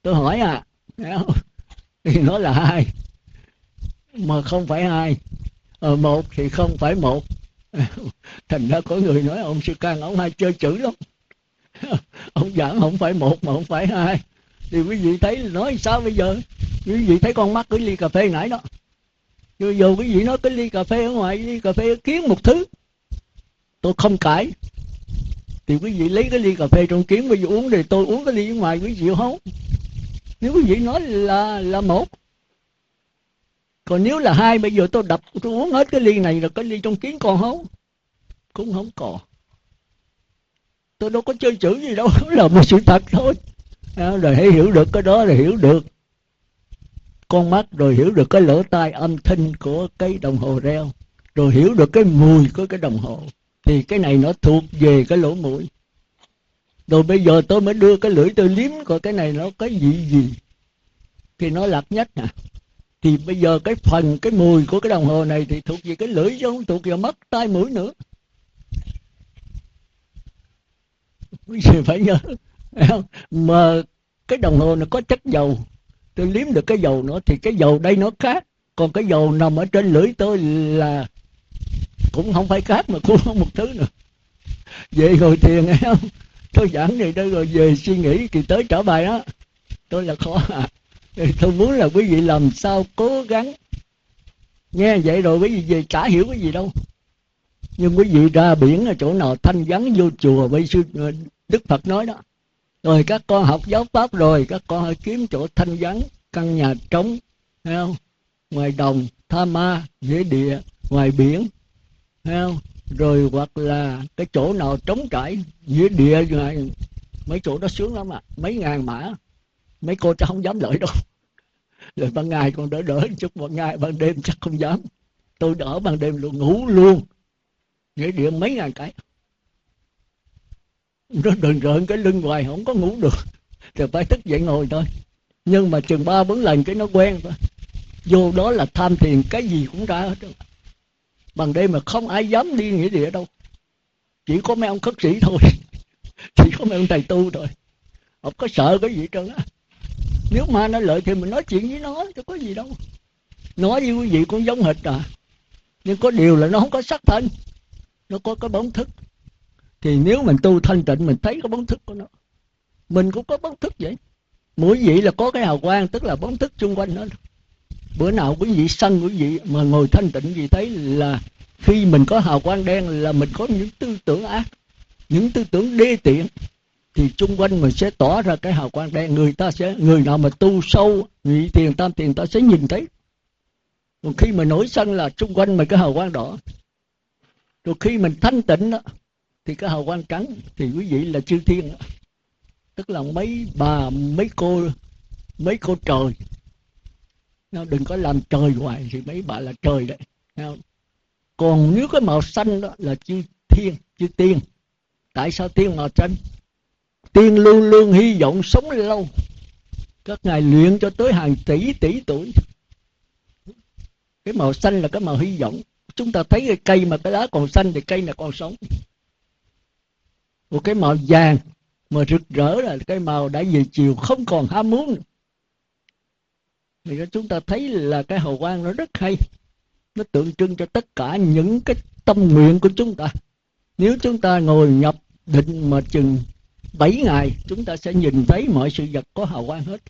Tôi hỏi à dạ, thì nó là hai. Mà không phải hai. Ờ, một thì không phải một. Thành ra có người nói ông sư can ông hay chơi chữ lắm. Ông giảng không phải một mà không phải hai. Thì quý vị thấy nói sao bây giờ? Quý vị thấy con mắt của ly cà phê nãy đó dù dù cái gì nói cái ly cà phê ở ngoài ly cà phê kiến một thứ. Tôi không cãi. Thì quý vị lấy cái ly cà phê trong kiến quý vị uống thì tôi uống cái ly ở ngoài quý vị không? Nếu quý vị nói là là một. Còn nếu là hai bây giờ tôi đập tôi uống hết cái ly này rồi cái ly trong kiến còn không? Cũng không còn. Tôi đâu có chơi chữ gì đâu là một sự thật thôi. À, rồi hãy hiểu được cái đó là hiểu được con mắt rồi hiểu được cái lỗ tai âm thanh của cái đồng hồ reo, rồi hiểu được cái mùi của cái đồng hồ, thì cái này nó thuộc về cái lỗ mũi. Rồi bây giờ tôi mới đưa cái lưỡi tôi liếm, coi cái này nó có gì gì, thì nó lạc nhất nè. Thì bây giờ cái phần, cái mùi của cái đồng hồ này thì thuộc về cái lưỡi chứ không thuộc về mắt, tai, mũi nữa. Quý vị phải nhớ, mà cái đồng hồ nó có chất dầu tôi liếm được cái dầu nữa thì cái dầu đây nó khác. Còn cái dầu nằm ở trên lưỡi tôi là cũng không phải khác mà cũng không một thứ nữa. Vậy ngồi thiền nghe không tôi giảng gì đây rồi, về suy nghĩ thì tới trở bài đó tôi là khó à. Tôi muốn là quý vị làm sao cố gắng. Nghe vậy rồi quý vị về chả hiểu cái gì đâu. Nhưng quý vị ra biển ở chỗ nào, thanh vắng vô chùa, với sư ờ, đức phật nói đó rồi các con học giáo pháp rồi, các con hãy kiếm chỗ thanh vắng, căn nhà trống, thấy không? Ngoài đồng, tha ma dễ địa, ngoài biển, thấy không? Rồi hoặc là cái chỗ nào trống trải dưới địa, ngoài, mấy chỗ đó sướng lắm à mấy ngàn mã. Mấy cô chắc không dám lợi đâu. Rồi ban ngày còn đỡ đỡ chút một ngày, ban đêm chắc không dám. Tôi đỡ ban đêm luôn, ngủ luôn. Nghĩa địa mấy ngàn cái nó đừng rợn cái lưng hoài, không có ngủ được. Thì phải thức dậy ngồi thôi. Nhưng mà chừng ba bốn lần cái nó quen thôi. Vô đó là tham thiền cái gì cũng ra hết bằng đây mà không ai dám đi nghĩa địa đâu. Chỉ có mấy ông khất sĩ thôi. Chỉ có mấy ông thầy tu thôi. Không có sợ cái gì trơn á. Nếu ma nó lợi thì mình nói chuyện với nó, chứ có gì đâu. Nói với quý vị cũng giống hệt à. Nhưng có điều là nó không có sắc thân. Nó có cái bóng thức thì nếu mình tu thanh tịnh mình thấy cái bóng thức của nó. Mình cũng có bóng thức vậy. Mỗi vị là có cái hào quang tức là bóng thức xung quanh nó. Bữa nào quý vị sân quý vị mà ngồi thanh tịnh gì thấy là khi mình có hào quang đen là mình có những tư tưởng ác những tư tưởng đê tiện thì chung quanh mình sẽ tỏ ra cái hào quang đen. Người ta sẽ người nào mà tu sâu nhị tiền tam tiền ta sẽ nhìn thấy. Còn khi mà nổi sân là chung quanh mình cái hào quang đỏ. Rồi khi mình thanh tịnh đó, thì cái hào quang trắng thì quý vị là chư thiên. Đó. tức là mấy bà, mấy cô mấy cô trời. Nó đừng có làm trời hoài thì mấy bà là trời đấy. Còn nếu cái màu xanh đó là chư thiên, chư tiên. Tại sao tiên màu xanh? Tiên luôn luôn hy vọng sống lâu các ngài luyện cho tới hàng tỷ tỷ tuổi. Cái màu xanh là cái màu hy vọng. Chúng ta thấy cái cây mà cái lá còn xanh thì cây là còn sống một cái màu vàng mà rực rỡ là cái màu đã về chiều, không còn ham muốn. Thì chúng ta thấy là cái hào quang nó rất hay. Nó tượng trưng cho tất cả những cái tâm nguyện của chúng ta. Nếu chúng ta ngồi nhập định mà chừng 7 ngày, chúng ta sẽ nhìn thấy mọi sự vật có hào quang hết.